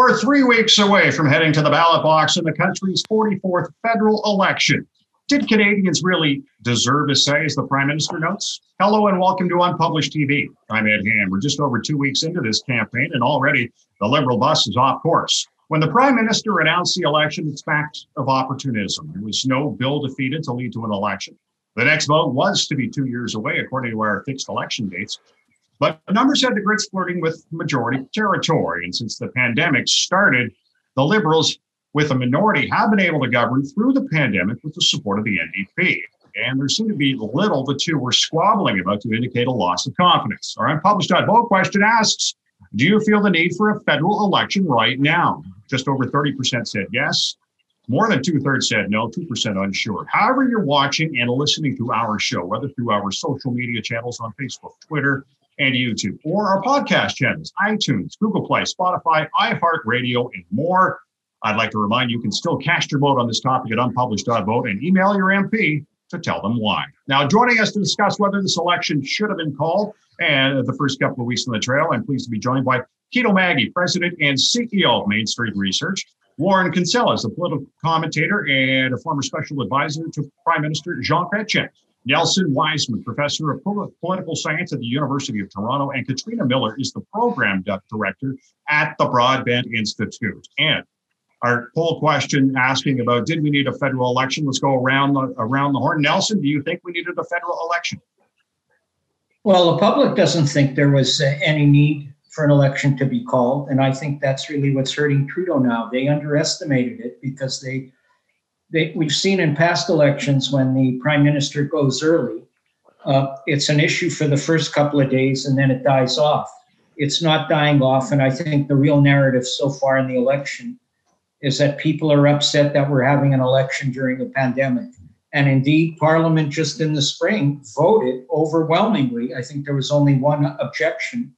We're three weeks away from heading to the ballot box in the country's 44th federal election. Did Canadians really deserve a say, as the Prime Minister notes? Hello and welcome to Unpublished TV. I'm Ed Hand. We're just over two weeks into this campaign, and already the Liberal bus is off course. When the Prime Minister announced the election, it's fact of opportunism. There was no bill defeated to lead to an election. The next vote was to be two years away, according to our fixed election dates. But numbers had the Grits flirting with majority territory. And since the pandemic started, the Liberals, with a minority, have been able to govern through the pandemic with the support of the NDP. And there seemed to be little the two were squabbling about to indicate a loss of confidence. Our unpublished vote question asks Do you feel the need for a federal election right now? Just over 30% said yes. More than two thirds said no, 2% unsure. However, you're watching and listening to our show, whether through our social media channels on Facebook, Twitter, and YouTube, or our podcast channels, iTunes, Google Play, Spotify, iHeartRadio, and more. I'd like to remind you, you can still cast your vote on this topic at unpublished.vote and email your MP to tell them why. Now, joining us to discuss whether this election should have been called and the first couple of weeks on the trail, I'm pleased to be joined by Quito Maggi, President and CEO of Mainstreet Research, Warren Kinsella is a political commentator and a former special advisor to Prime Minister Jean Chrétien. Nelson Wiseman, professor of political science at the University of Toronto, and Katrina Miller is the program director at the Broadbent Institute. And our poll question asking about did we need a federal election? Let's go around the, around the horn. Nelson, do you think we needed a federal election? Well, the public doesn't think there was uh, any need for an election to be called, and I think that's really what's hurting Trudeau now. They underestimated it because they they, we've seen in past elections when the prime minister goes early, uh, it's an issue for the first couple of days and then it dies off. It's not dying off. And I think the real narrative so far in the election is that people are upset that we're having an election during a pandemic. And indeed, Parliament just in the spring voted overwhelmingly. I think there was only one objection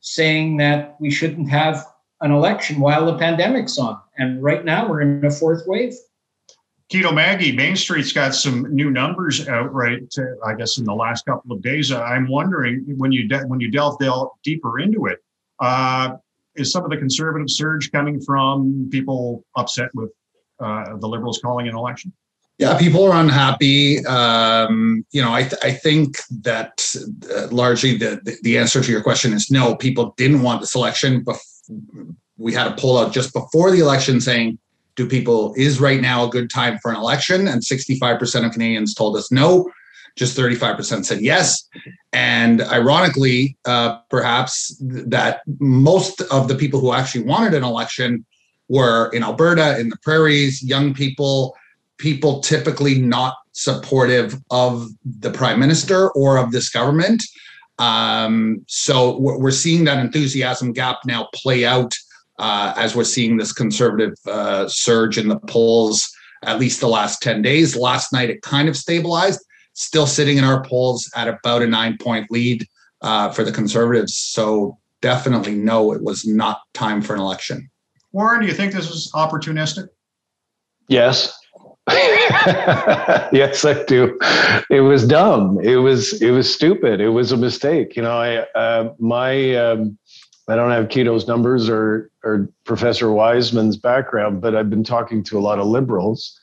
saying that we shouldn't have an election while the pandemic's on. And right now we're in a fourth wave. Quito Maggi, Main Street's got some new numbers out, right? I guess in the last couple of days. I'm wondering when you de- when you delve, delve deeper into it, uh, is some of the conservative surge coming from people upset with uh, the Liberals calling an election? Yeah, people are unhappy. Um, you know, I, th- I think that uh, largely the, the answer to your question is no. People didn't want this election. Bef- we had a poll out just before the election saying do people is right now a good time for an election? And 65% of canadians told us no. Just 35% said yes. And ironically uh, perhaps that most of the people who actually wanted an election were in alberta in the prairies young people people typically not supportive of the prime minister or of this government. Um, so we're seeing that enthusiasm gap now play out uh, as we're seeing this conservative uh, surge in the polls at least the last 10 days. Last night, it kind of stabilized, still sitting in our polls at about a nine point lead uh, for the conservatives. So, definitely, no, it was not time for an election. Warren, do you think this is opportunistic? Yes. yes, I do. It was dumb. It was it was stupid. It was a mistake. You know, I uh, my um, I don't have Quito's numbers or or Professor Wiseman's background, but I've been talking to a lot of liberals,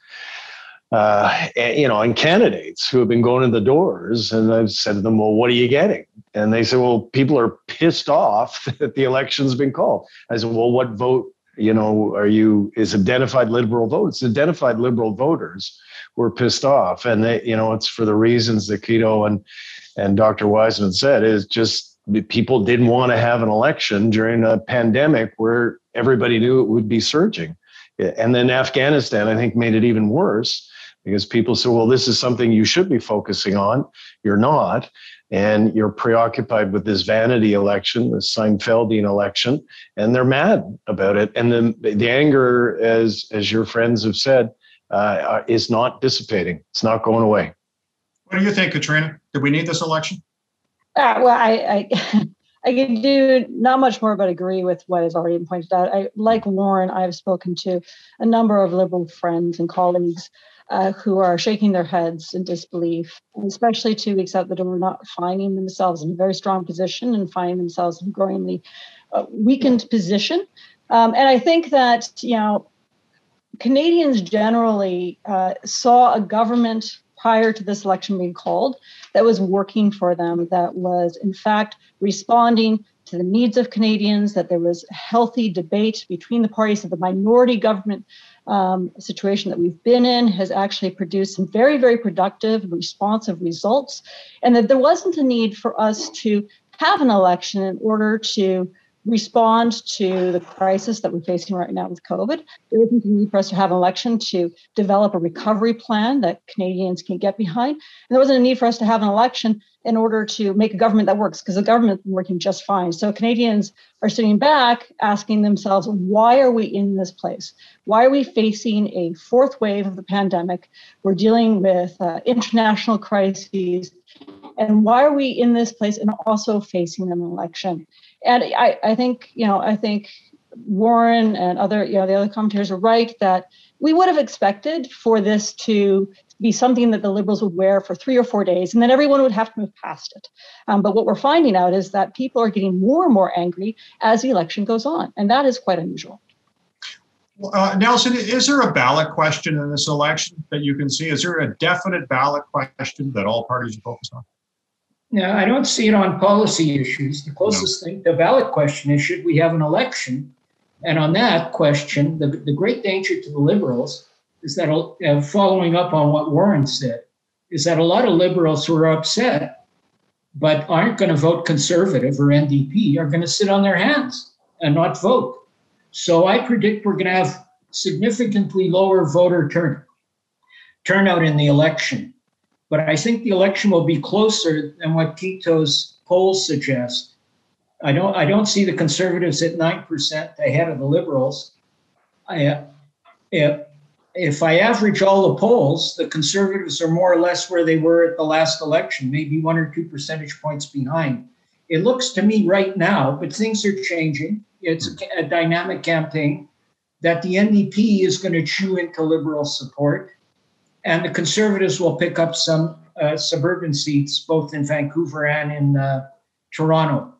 uh, and, you know, and candidates who have been going to the doors, and I've said to them, "Well, what are you getting?" And they say, "Well, people are pissed off that the election's been called." I said, "Well, what vote?" You know, are you is identified liberal votes? Identified liberal voters were pissed off, and they, you know, it's for the reasons that Quito and and Dr. Wiseman said is just people didn't want to have an election during a pandemic where everybody knew it would be surging. And then Afghanistan, I think, made it even worse because people said, well, this is something you should be focusing on. You're not. And you're preoccupied with this vanity election, this Seinfeldian election, and they're mad about it. And then the anger, as, as your friends have said, uh, is not dissipating. It's not going away. What do you think, Katrina? Did we need this election? Uh, well, I, I, I can do not much more but agree with what has already been pointed out. I, like Warren, I've spoken to a number of liberal friends and colleagues uh, who are shaking their heads in disbelief, especially two weeks out the door, not finding themselves in a very strong position and finding themselves in a growingly uh, weakened position Um, and I think that, you know, Canadians generally uh, saw a government prior to this election being called that was working for them, that was in fact responding to the needs of Canadians, that there was healthy debate between the parties, that the minority government um, situation that we've been in has actually produced some very, very productive, and responsive results, and that there wasn't a need for us to have an election in order to respond to the crisis that we're facing right now with COVID. There isn't a need for us to have an election to develop a recovery plan that Canadians can get behind. And there wasn't a need for us to have an election in order to make a government that works because the government is working just fine. So Canadians are sitting back asking themselves, why are we in this place? Why are we facing a fourth wave of the pandemic? We're dealing with uh, international crises. And why are we in this place and also facing an election? And I, I think you know I think Warren and other you know the other commentators are right that we would have expected for this to be something that the liberals would wear for three or four days and then everyone would have to move past it um, but what we're finding out is that people are getting more and more angry as the election goes on and that is quite unusual uh, Nelson, is there a ballot question in this election that you can see? Is there a definite ballot question that all parties are focused on? No, I don't see it on policy issues. The closest no. thing, the ballot question is should we have an election? And on that question, the, the great danger to the liberals is that, uh, following up on what Warren said, is that a lot of liberals who are upset but aren't going to vote conservative or NDP are going to sit on their hands and not vote. So I predict we're going to have significantly lower voter turn, turnout in the election. But I think the election will be closer than what Quito's polls suggest. I don't. I don't see the conservatives at nine percent ahead of the liberals. I, if, if I average all the polls, the conservatives are more or less where they were at the last election, maybe one or two percentage points behind. It looks to me right now, but things are changing. It's a, a dynamic campaign that the NDP is going to chew into liberal support and the Conservatives will pick up some uh, suburban seats, both in Vancouver and in uh, Toronto.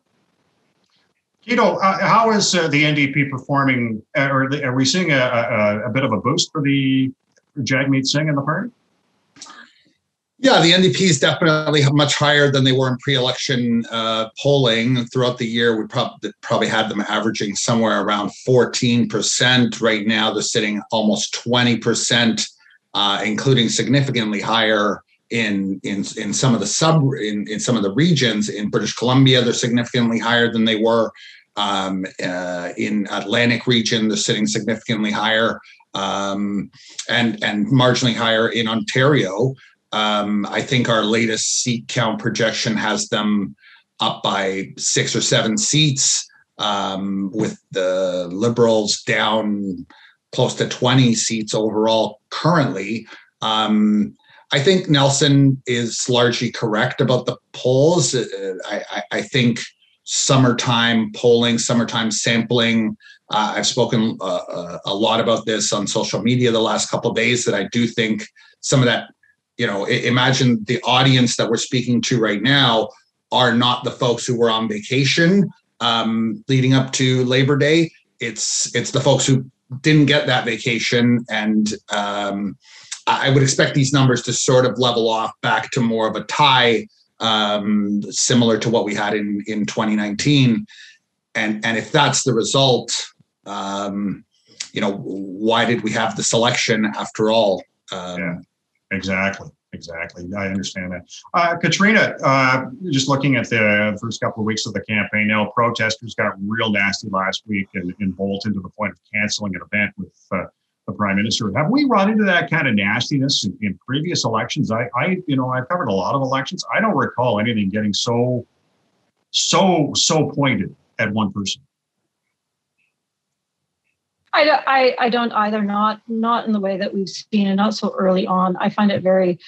Quito, uh, how is uh, the NDP performing? Uh, or the, are we seeing a, a, a, bit of a boost for the for Jagmeet Singh in the party? Yeah, the NDP is definitely much higher than they were in pre-election uh, polling throughout the year. We probably probably had them averaging somewhere around 14%. Right now, they're sitting almost 20% uh, including significantly higher in in in some of the sub in, in some of the regions in British Columbia. They're significantly higher than they were um, uh, in Atlantic region. They're sitting significantly higher um, and and marginally higher in Ontario. Um, I think our latest seat count projection has them up by six or seven seats, um, with the Liberals down close to 20 seats overall currently. Um, I think Nelson is largely correct about the polls. Uh, I, I, think summertime polling, summertime sampling. Uh, I've spoken uh, uh, a lot about this on social media the last couple days. That I do think some of that, you know, imagine the audience that we're speaking to right now are not the folks who were on vacation um, leading up to Labor Day. It's it's the folks who didn't get that vacation, and um, I would expect these numbers to sort of level off back to more of a tie, um, similar to what we had in in 2019. And and if that's the result, um, you know, why did we have the selection after all? Um, yeah, exactly exactly. I understand that. Uh, Katrina, uh, just looking at the first couple of weeks of the campaign now, protesters got real nasty last week in, in Bolton to the point of canceling an event with uh, the prime minister. Have we run into that kind of nastiness in, in, previous elections? I, I, you know, I've covered a lot of elections. I don't recall anything getting so, so, so pointed at one person. I, I, I don't either. Not not in the way that we've seen, and not so early on. I find it very,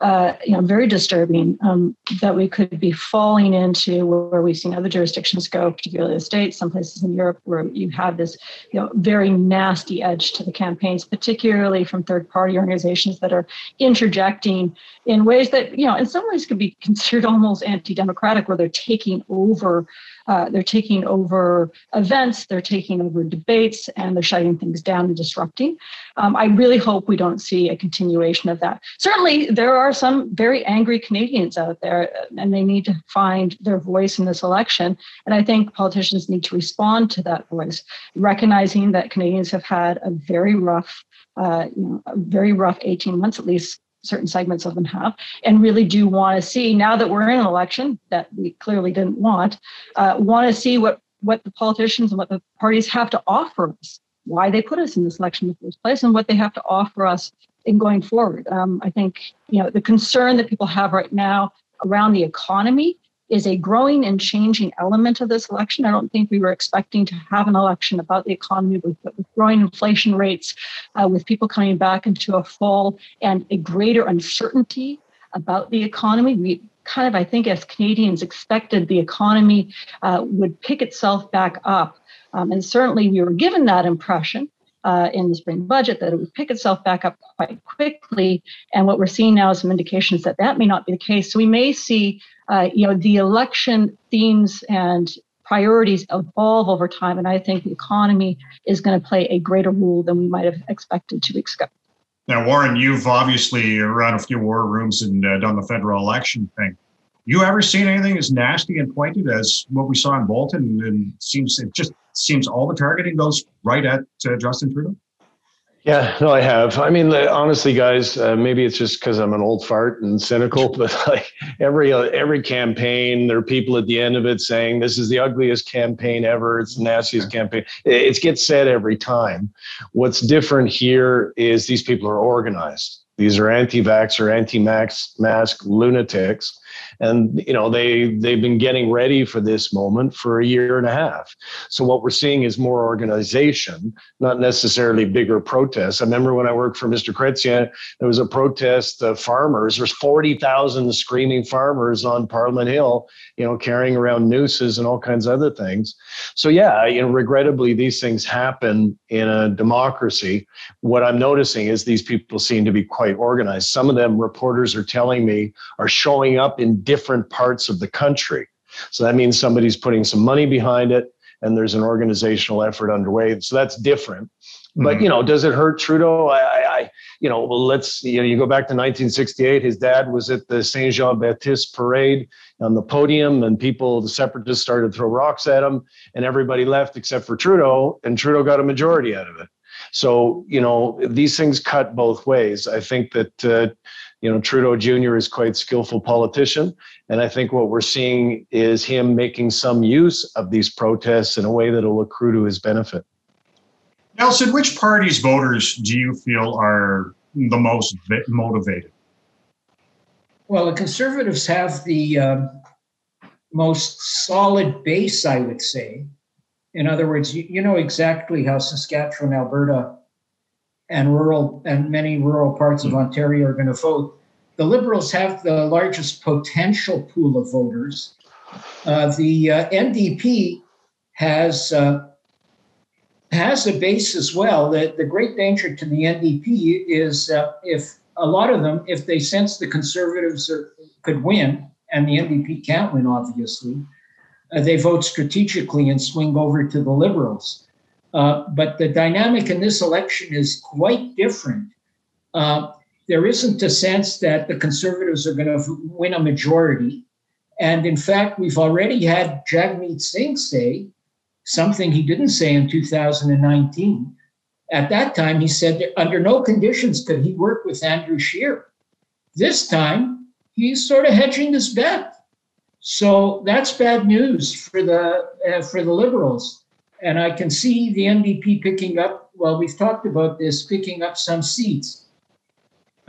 uh, you know, very disturbing um, that we could be falling into where we've seen other jurisdictions go, particularly the states, some places in Europe, where you have this, you know, very nasty edge to the campaigns, particularly from third-party organizations that are interjecting in ways that, you know, in some ways could be considered almost anti-democratic, where they're taking over uh, they're taking over events, they're taking over debates, and they're shutting things down and disrupting. Um, I really hope we don't see a continuation of that. Certainly, there are some very angry Canadians out there, and they need to find their voice in this election. And I think politicians need to respond to that voice, recognizing that Canadians have had a very rough, uh, you know, a very rough 18 months at least certain segments of them have, and really do want to see now that we're in an election that we clearly didn't want, uh, want to see what what the politicians and what the parties have to offer us, why they put us in this election in the first place, and what they have to offer us in going forward. Um, I think you know the concern that people have right now around the economy is a growing and changing element of this election. I don't think we were expecting to have an election about the economy with, with growing inflation rates, uh, with people coming back into a full and a greater uncertainty about the economy. We kind of, I think, as Canadians expected the economy uh, would pick itself back up. Um, and certainly we were given that impression. Uh, in the spring budget, that it would pick itself back up quite quickly. And what we're seeing now is some indications that that may not be the case. So we may see uh, you know, the election themes and priorities evolve over time. And I think the economy is going to play a greater role than we might have expected two weeks ago. Now, Warren, you've obviously run a few war rooms and uh, done the federal election thing. You ever seen anything as nasty and pointed as what we saw in Bolton? And seems it just seems all the targeting goes right at uh, Justin Trudeau. Yeah, no, I have. I mean, honestly, guys, uh, maybe it's just because I'm an old fart and cynical, but like every uh, every campaign, there are people at the end of it saying this is the ugliest campaign ever. It's the nastiest campaign. It, it gets said every time. What's different here is these people are organized. These are anti-vax or anti-mask lunatics and you know they they've been getting ready for this moment for a year and a half. So what we're seeing is more organization not necessarily bigger protests. I remember when i worked for mr chrétien there was a protest of farmers. There's 40,000 screaming farmers on parliament hill you know carrying around nooses and all kinds of other things. So yeah you know regrettably these things happen in a democracy. What i'm noticing is these people seem to be quite organized. Some of them reporters are telling me are showing up in different parts of the country. So that means somebody's putting some money behind it and there's an organizational effort underway. So that's different. But mm-hmm. you know, does it hurt Trudeau? I, I, you know, well, let's you know, you go back to 1968. His dad was at the Saint Jean Baptiste parade on the podium, and people, the separatists, started to throw rocks at him, and everybody left except for Trudeau, and Trudeau got a majority out of it. So you know, these things cut both ways. I think that uh, you know, Trudeau Jr. is quite skillful politician. And I think what we're seeing is him making some use of these protests in a way that will accrue to his benefit. Nelson, which party's voters do you feel are the most motivated? Well, the Conservatives have the uh, most solid base, I would say. In other words, you, you know exactly how Saskatchewan, Alberta, and rural and many rural parts of Ontario are going to vote. The Liberals have the largest potential pool of voters. Uh, the uh, NDP has uh, has a base as well. The, the great danger to the NDP is uh, if a lot of them, if they sense the Conservatives are, could win, and the NDP can't win, obviously, uh, they vote strategically and swing over to the Liberals. Uh, but the dynamic in this election is quite different. Uh, there isn't a sense that the conservatives are going to win a majority. And in fact, we've already had Jagmeet Singh say something he didn't say in 2019. At that time, he said that under no conditions could he work with Andrew Scheer. This time, he's sort of hedging his bet. So that's bad news for the uh, for the liberals. And I can see the NDP picking up, well, we've talked about this, picking up some seats.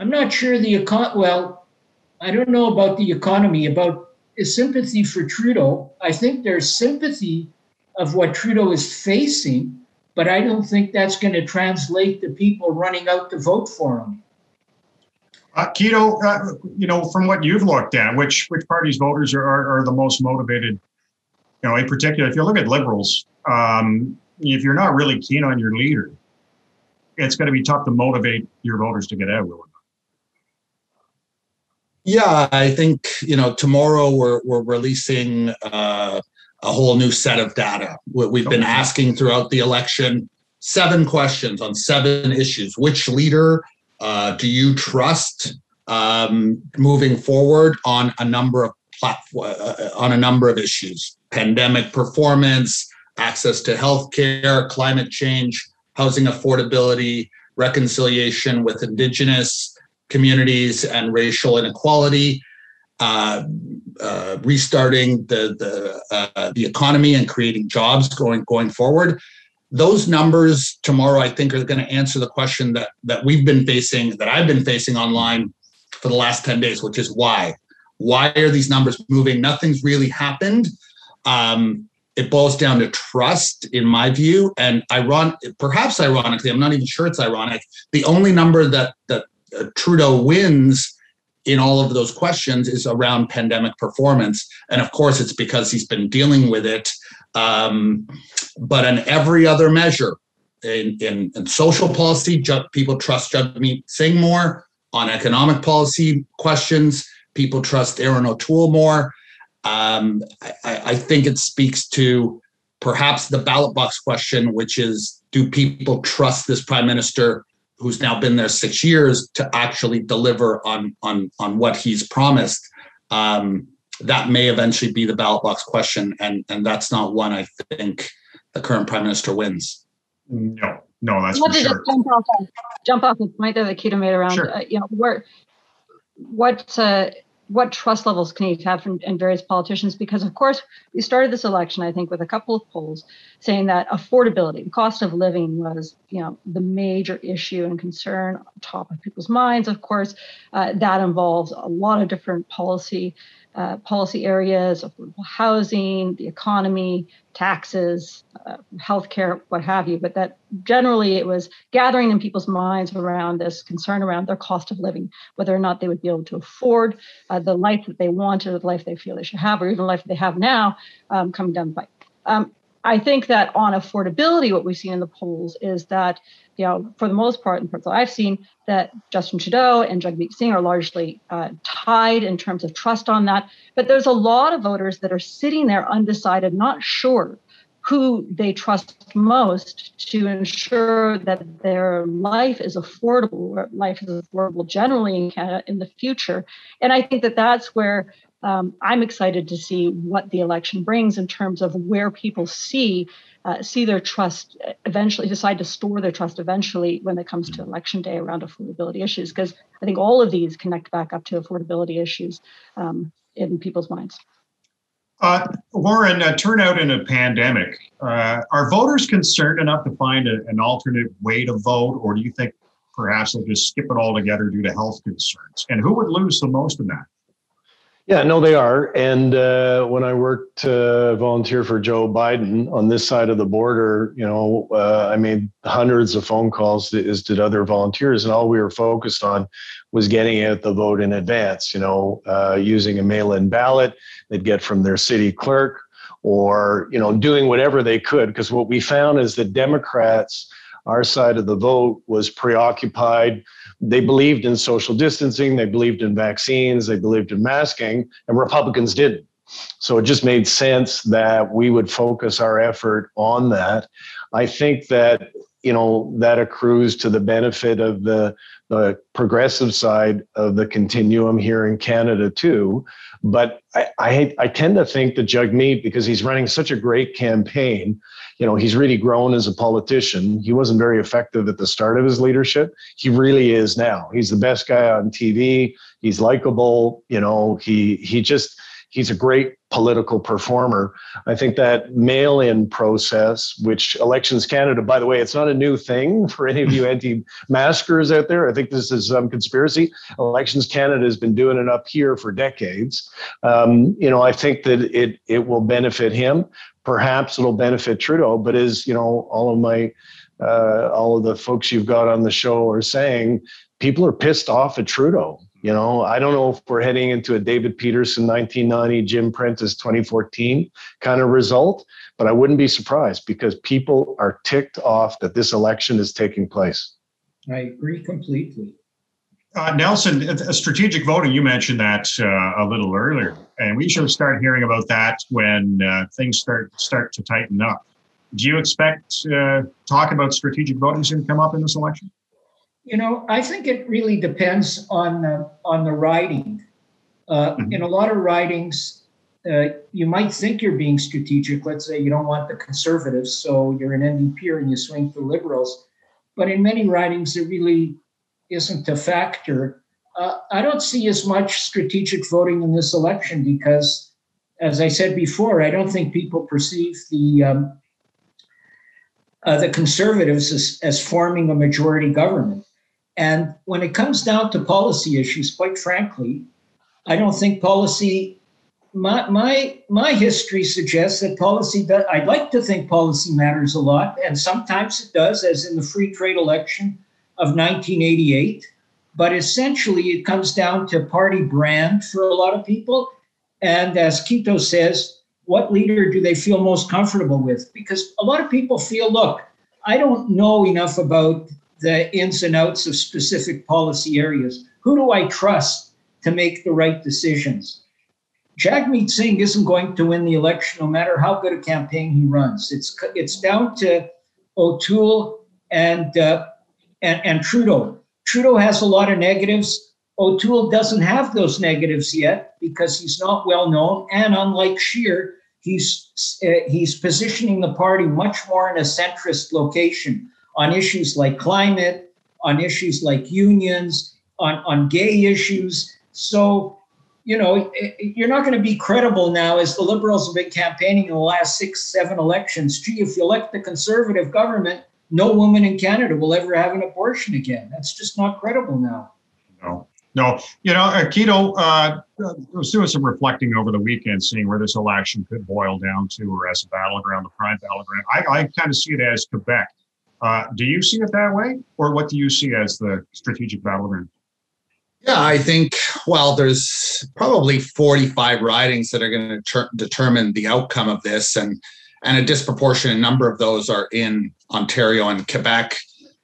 I'm not sure the econ well, I don't know about the economy, about sympathy for Trudeau. I think there's sympathy of what Trudeau is facing, but I don't think that's going to translate to people running out to vote for him. Uh, Quito, uh, you know, from what you've looked at, which which parties voters are, are, are the most motivated? You know, in particular, if you look at liberals, um, if you're not really keen on your leader, it's going to be tough to motivate your voters to get out. Yeah, I think you know tomorrow we're we're releasing uh, a whole new set of data. We've been asking throughout the election seven questions on seven issues. Which leader uh, do you trust um, moving forward on a number of platform uh, on a number of issues? Pandemic performance, access to healthcare, climate change, housing affordability, reconciliation with Indigenous communities and racial inequality, uh, uh, restarting the the uh, the economy and creating jobs going going forward. Those numbers tomorrow, I think, are going to answer the question that that we've been facing, that I've been facing online for the last ten days, which is why. Why are these numbers moving? Nothing's really happened. Um, it boils down to trust, in my view, and iron. Perhaps ironically, I'm not even sure it's ironic. The only number that that uh, Trudeau wins in all of those questions is around pandemic performance. And of course, it's because he's been dealing with it. Um, but on every other measure, in, in, in social policy, people trust Jagmeet Singh more. On economic policy questions, people trust Erin O'Toole more. Um, I, I think it speaks to perhaps the ballot box question, which is do people trust this prime minister who's now been there six years to actually deliver on on on what he's promised um, that may eventually be the ballot box question and and that's not one i think the current prime minister wins no no that's for sure. jump off jump off the point that Quito made around sure. uh, you know where what uh, what trust levels can you have in, in, various politicians? Because of course, we started this election, I think, with a couple of polls saying that affordability, the cost of living, was you know the major issue and concern on top of people's minds. Of course, uh, that involves a lot of different policy uh, policy areas, affordable housing, the economy, taxes, uh, healthcare, what have you. But that generally it was gathering in people's minds around this concern around their cost of living, whether or not they would be able to afford uh, the life that they wanted, the life they feel they should have, or even the life they have now um, coming down the pipe. Um, I think that on affordability, what we've seen in the polls is that, you know, for the most part, in parts that I've seen, that Justin Trudeau and Jagmeet Singh are largely uh, tied in terms of trust on that. But there's a lot of voters that are sitting there undecided, not sure who they trust most to ensure that their life is affordable, life is affordable generally in Canada in the future. And I think that that's where um, I'm excited to see what the election brings in terms of where people see uh, see their trust eventually decide to store their trust eventually when it comes to election day around affordability issues because I think all of these connect back up to affordability issues um, in people's minds. Uh, Warren, uh, turnout in a pandemic. Uh, are voters concerned enough to find a, an alternate way to vote, or do you think perhaps they'll just skip it altogether due to health concerns? And who would lose the most in that? Yeah, no, they are. And uh, when I worked uh, volunteer for Joe Biden on this side of the border, you know, uh, I made hundreds of phone calls, as did other volunteers, and all we were focused on was getting out the vote in advance. You know, uh, using a mail-in ballot they'd get from their city clerk, or you know, doing whatever they could. Because what we found is that Democrats, our side of the vote, was preoccupied they believed in social distancing, they believed in vaccines, they believed in masking, and Republicans didn't. So it just made sense that we would focus our effort on that. I think that you know that accrues to the benefit of the the progressive side of the continuum here in Canada too. But I, I, I tend to think that Jagmeet, because he's running such a great campaign, you know, he's really grown as a politician. He wasn't very effective at the start of his leadership. He really is now. He's the best guy on TV. He's likable. You know, he he just he's a great political performer. I think that mail in process, which Elections Canada, by the way, it's not a new thing for any of you anti maskers out there. I think this is some conspiracy. Elections Canada has been doing it up here for decades. Um, you know, I think that it, it will benefit him. perhaps it'll benefit Trudeau. But as you know, all of my uh, all of the folks you've got on the show are saying, people are pissed off at Trudeau. You know, I don't know if we're heading into a David Peterson 1990, Jim Prentice 2014 kind of result, but I wouldn't be surprised because people are ticked off that this election is taking place. I agree completely. Uh, Nelson, uh, strategic voting, you mentioned that uh, a little earlier, and we should start hearing about that when uh, things start start to tighten up. Do you expect uh, talk about strategic voting is going to come up in this election? You know, I think it really depends on the, on the riding. Uh, Mhm. In a lot of ridings, uh, you might think you're being strategic. Let's say you don't want the conservatives, so you're an NDP and you swing for liberals. But in many ridings, it really isn't a factor. Uh, I don't see as much strategic voting in this election because, as I said before, I don't think people perceive the um, uh, the conservatives as, as forming a majority government. And when it comes down to policy issues, quite frankly, I don't think policy. My my my history suggests that policy. That I'd like to think policy matters a lot, and sometimes it does, as in the free trade election of 1988. But essentially, it comes down to party brand for a lot of people, and as Quito says, what leader do they feel most comfortable with? Because a lot of people feel, look, I don't know enough about the ins and outs of specific policy areas. Who do I trust to make the right decisions? Jagmeet Singh isn't going to win the election no matter how good a campaign he runs. It's it's down to O'Toole and uh, and, and Trudeau. Trudeau has a lot of negatives. O'Toole doesn't have those negatives yet because he's not well known, and unlike Scheer, he's uh, he's positioning the party much more in a centrist location on issues like climate, on issues like unions, on on gay issues. So, you know, you're not going to be credible now as the Liberals have been campaigning in the last six, seven elections. Gee, if you elect the Conservative government, no woman in Canada will ever have an abortion again. That's just not credible now. No, no. You know, uh, Quito, uh, I was doing some reflecting over the weekend, seeing where this election could boil down to, or as a battleground, the prime battleground. I, I kind of see it as Quebec. Uh, do you see it that way, or what do you see as the strategic battleground? Yeah, I think, well, there's probably 45 ridings that are going to ter- determine the outcome of this. And, and a disproportionate number of those are in Ontario and Quebec.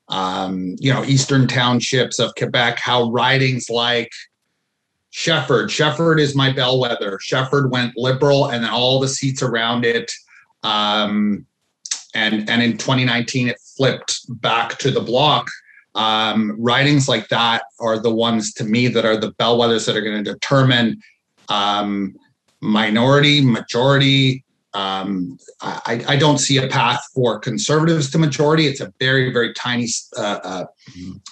Um, you know, eastern townships of Quebec, how ridings like Shefford, Shefford is my bellwether. Shefford went liberal and then all the seats around it. Um, and, and in 2019, it flipped back to the Bloc um, ridings like that are the ones to me that are the bellwethers that are going to determine um, minority, majority. Um, I, I, don't see a path for conservatives to majority. It's a very, very tiny uh, uh,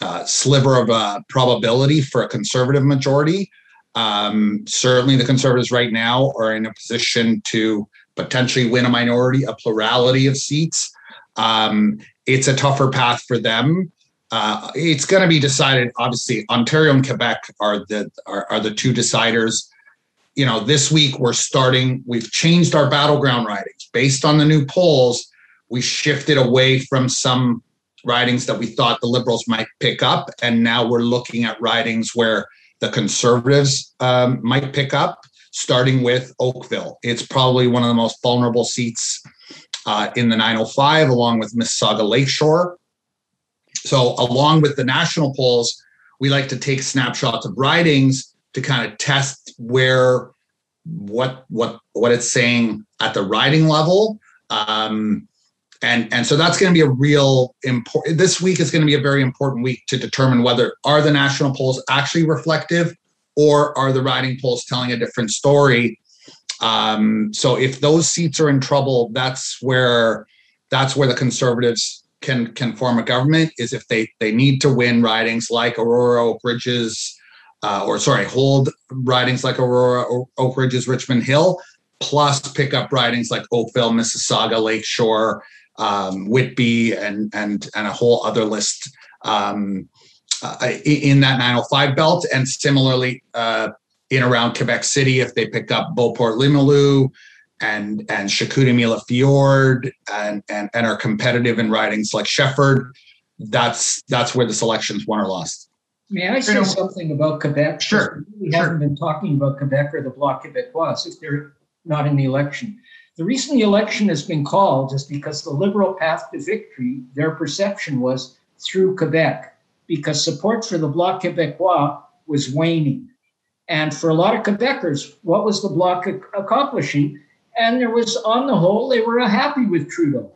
uh, sliver of a probability for a conservative majority. Um, certainly, the conservatives right now are in a position to potentially win a minority, a plurality of seats. Um, it's a tougher path for them. Uh, it's going to be decided. Obviously, Ontario and Quebec are the are, are, the two deciders. You know, this week we're starting. We've changed our battleground ridings based on the new polls. We shifted away from some ridings that we thought the Liberals might pick up, and now we're looking at ridings where the Conservatives um, might pick up. Starting with Oakville, it's probably one of the most vulnerable seats uh, in the 905, along with Mississauga Lakeshore. So, along with the national polls, we like to take snapshots of ridings to kind of test where what what what it's saying at the riding level. Um, and and so that's going to be a real important. This week is going to be a very important week to determine whether are the national polls actually reflective, or are the riding polls telling a different story. Um, so if those seats are in trouble, that's where that's where the conservatives can can form a government is if they they need to win ridings like Aurora, Oak Ridges, uh, or sorry, hold ridings like Aurora, Oak Ridges, Richmond Hill, plus pick up ridings like Oakville, Mississauga, Lakeshore, um, Whitby, and and and a whole other list um, uh, in that 905 belt, and similarly uh, in around Quebec City if they pick up Beauport, Limoilou. and and Chicoutimi Fjord and, and and are competitive in ridings like Shefford, that's that's where the selection's won or lost. May I say know- something about Quebec? Sure, We sure. haven't been talking about Quebec or the Bloc Québécois if they're not in the election. The reason the election has been called is because the Liberal path to victory, their perception was through Quebec, because support for the Bloc Québécois was waning. And for a lot of Quebecers, what was the Bloc ac- accomplishing? And there was, on the whole, they were happy with Trudeau.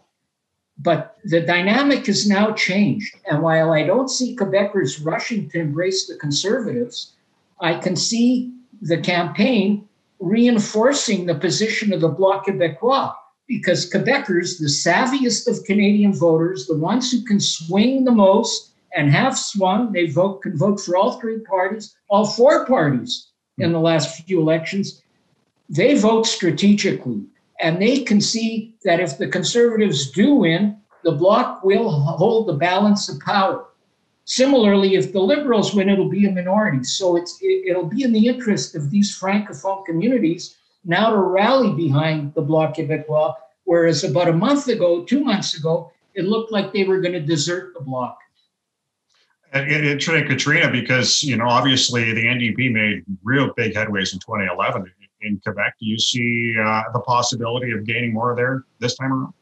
But the dynamic has now changed. And while I don't see Quebecers rushing to embrace the conservatives, I can see the campaign reinforcing the position of the Bloc Québécois because Quebecers, the savviest of Canadian voters, the ones who can swing the most and have swung, they vote can vote for all three parties, all four parties in the last few elections. They vote strategically and they can see that if the conservatives do win, the bloc will hold the balance of power. Similarly, if the liberals win, it'll be a minority. So it's it, it'll be in the interest of these francophone communities now to rally behind the Bloc Québécois, whereas about a month ago, two months ago, it looked like they were going to desert the bloc. And it Katrina because, you know, obviously the NDP made real big headways in 2011 in Quebec. Do you see uh, the possibility of gaining more there this time around?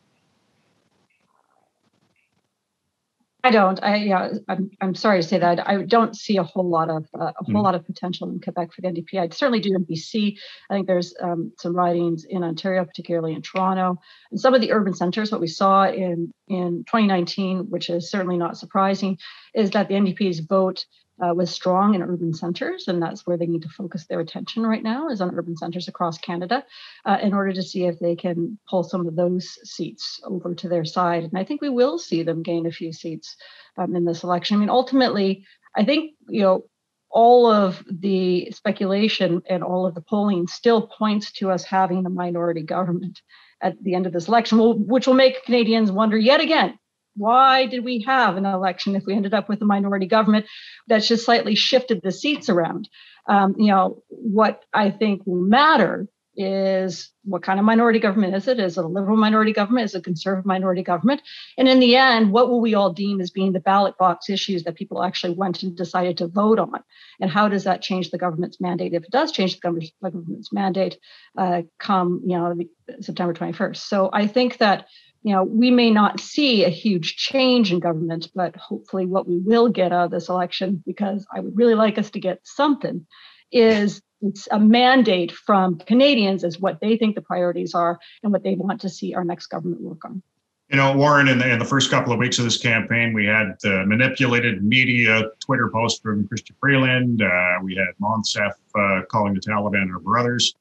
I don't. I yeah. I'm I'm sorry to say that. I don't see a whole lot of uh, a whole Mm. lot of potential in Quebec for the NDP. I certainly do in BC. I think there's um, some ridings in Ontario, particularly in Toronto, and some of the urban centres. What we saw in in 2019, which is certainly not surprising, is that the NDP's vote uh, was strong in urban centres, and that's where they need to focus their attention right now is on urban centres across Canada, uh, in order to see if they can pull some of those seats over to their side. And I think we will see them gain a few seats um, in this election. I mean, ultimately, I think you know all of the speculation and all of the polling still points to us having a minority government at the end of this election, which will make Canadians wonder yet again. Why did we have an election if we ended up with a minority government that's just slightly shifted the seats around? Um, you know, what I think will matter is what kind of minority government is it? Is it a liberal minority government? Is it a conservative minority government? And in the end, what will we all deem as being the ballot box issues that people actually went and decided to vote on? And how does that change the government's mandate? If it does change the government- the government's mandate, uh, come you know September 21st. So I think that you know we may not see a huge change in government, but hopefully what we will get out of this election, because I would really like us to get something, is it's a mandate from Canadians as what they think the priorities are and what they want to see our next government work on. You know, Warren, in the, in the first couple of weeks of this campaign, we had uh, manipulated media Twitter post from Chrystia Freeland. Uh, we had Monsef uh, calling the Taliban our brothers.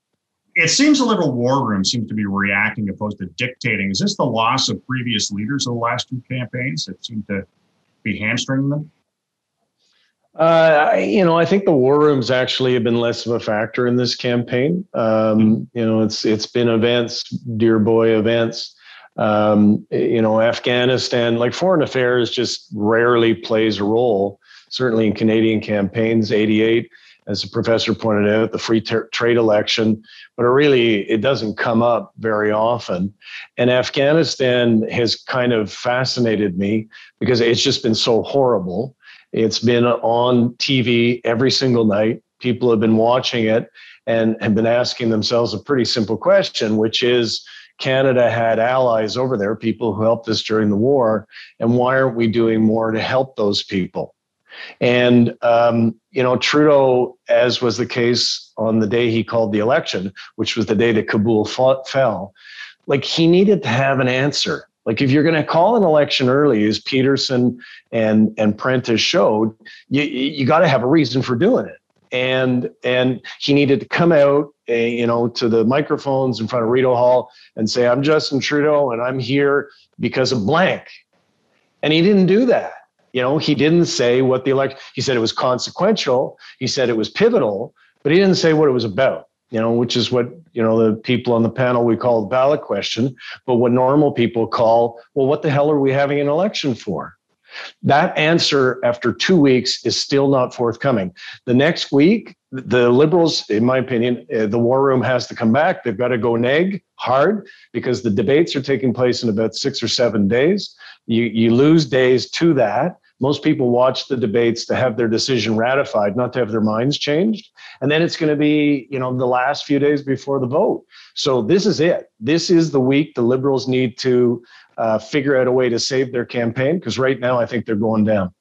It seems the little war room seems to be reacting opposed to dictating. Is this the loss of previous leaders of the last two campaigns that seem to be hamstringing them? Uh, you know, I think the war rooms actually have been less of a factor in this campaign. Um, you know, it's it's been events, dear boy events. Um, you know, Afghanistan, like foreign affairs, just rarely plays a role. Certainly in Canadian campaigns, '88, as the professor pointed out, the free ter- trade election, but it really it doesn't come up very often. And Afghanistan has kind of fascinated me because it's just been so horrible. It's been on TV every single night. People have been watching it and have been asking themselves a pretty simple question, which is Canada had allies over there, people who helped us during the war, and why aren't we doing more to help those people? And, um, you know, Trudeau, as was the case on the day he called the election, which was the day that Kabul fought, fell, like he needed to have an answer. Like if you're going to call an election early, as Peterson and and Prentice showed, you you got to have a reason for doing it. And and he needed to come out, uh, you know, to the microphones in front of Rideau Hall and say, "I'm Justin Trudeau, and I'm here because of blank." And he didn't do that. You know, he didn't say what the election. He said it was consequential. He said it was pivotal, but he didn't say what it was about. You know, which is what you know the people on the panel we call the ballot question, but what normal people call, well, what the hell are we having an election for? That answer after two weeks is still not forthcoming. The next week, the liberals, in my opinion, uh, the war room has to come back. They've got to go neg hard because the debates are taking place in about six or seven days. You, you lose days to that. Most people watch the debates to have their decision ratified, not to have their minds changed. And then it's going to be, you know, the last few days before the vote. So this is it. This is the week the liberals need to uh, figure out a way to save their campaign because right now I think they're going down.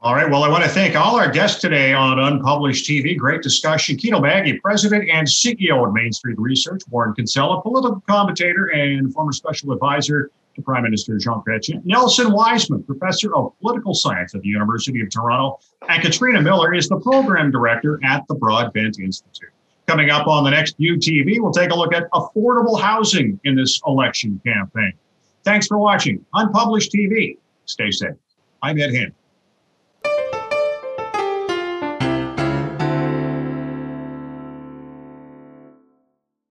All right. Well, I want to thank all our guests today on Unpublished TV. Great discussion. Quito Maggi, President and CEO of Mainstreet Research. Warren Kinsella, political commentator and former special advisor to Prime Minister Jean Chrétien. Nelson Wiseman, Professor of Political Science at the University of Toronto. And Katrina Miller is the Program Director at the Broadbent Institute. Coming up on the next UTV, we'll take a look at affordable housing in this election campaign. Thanks for watching Unpublished TV. Stay safe. I'm Ed Henry.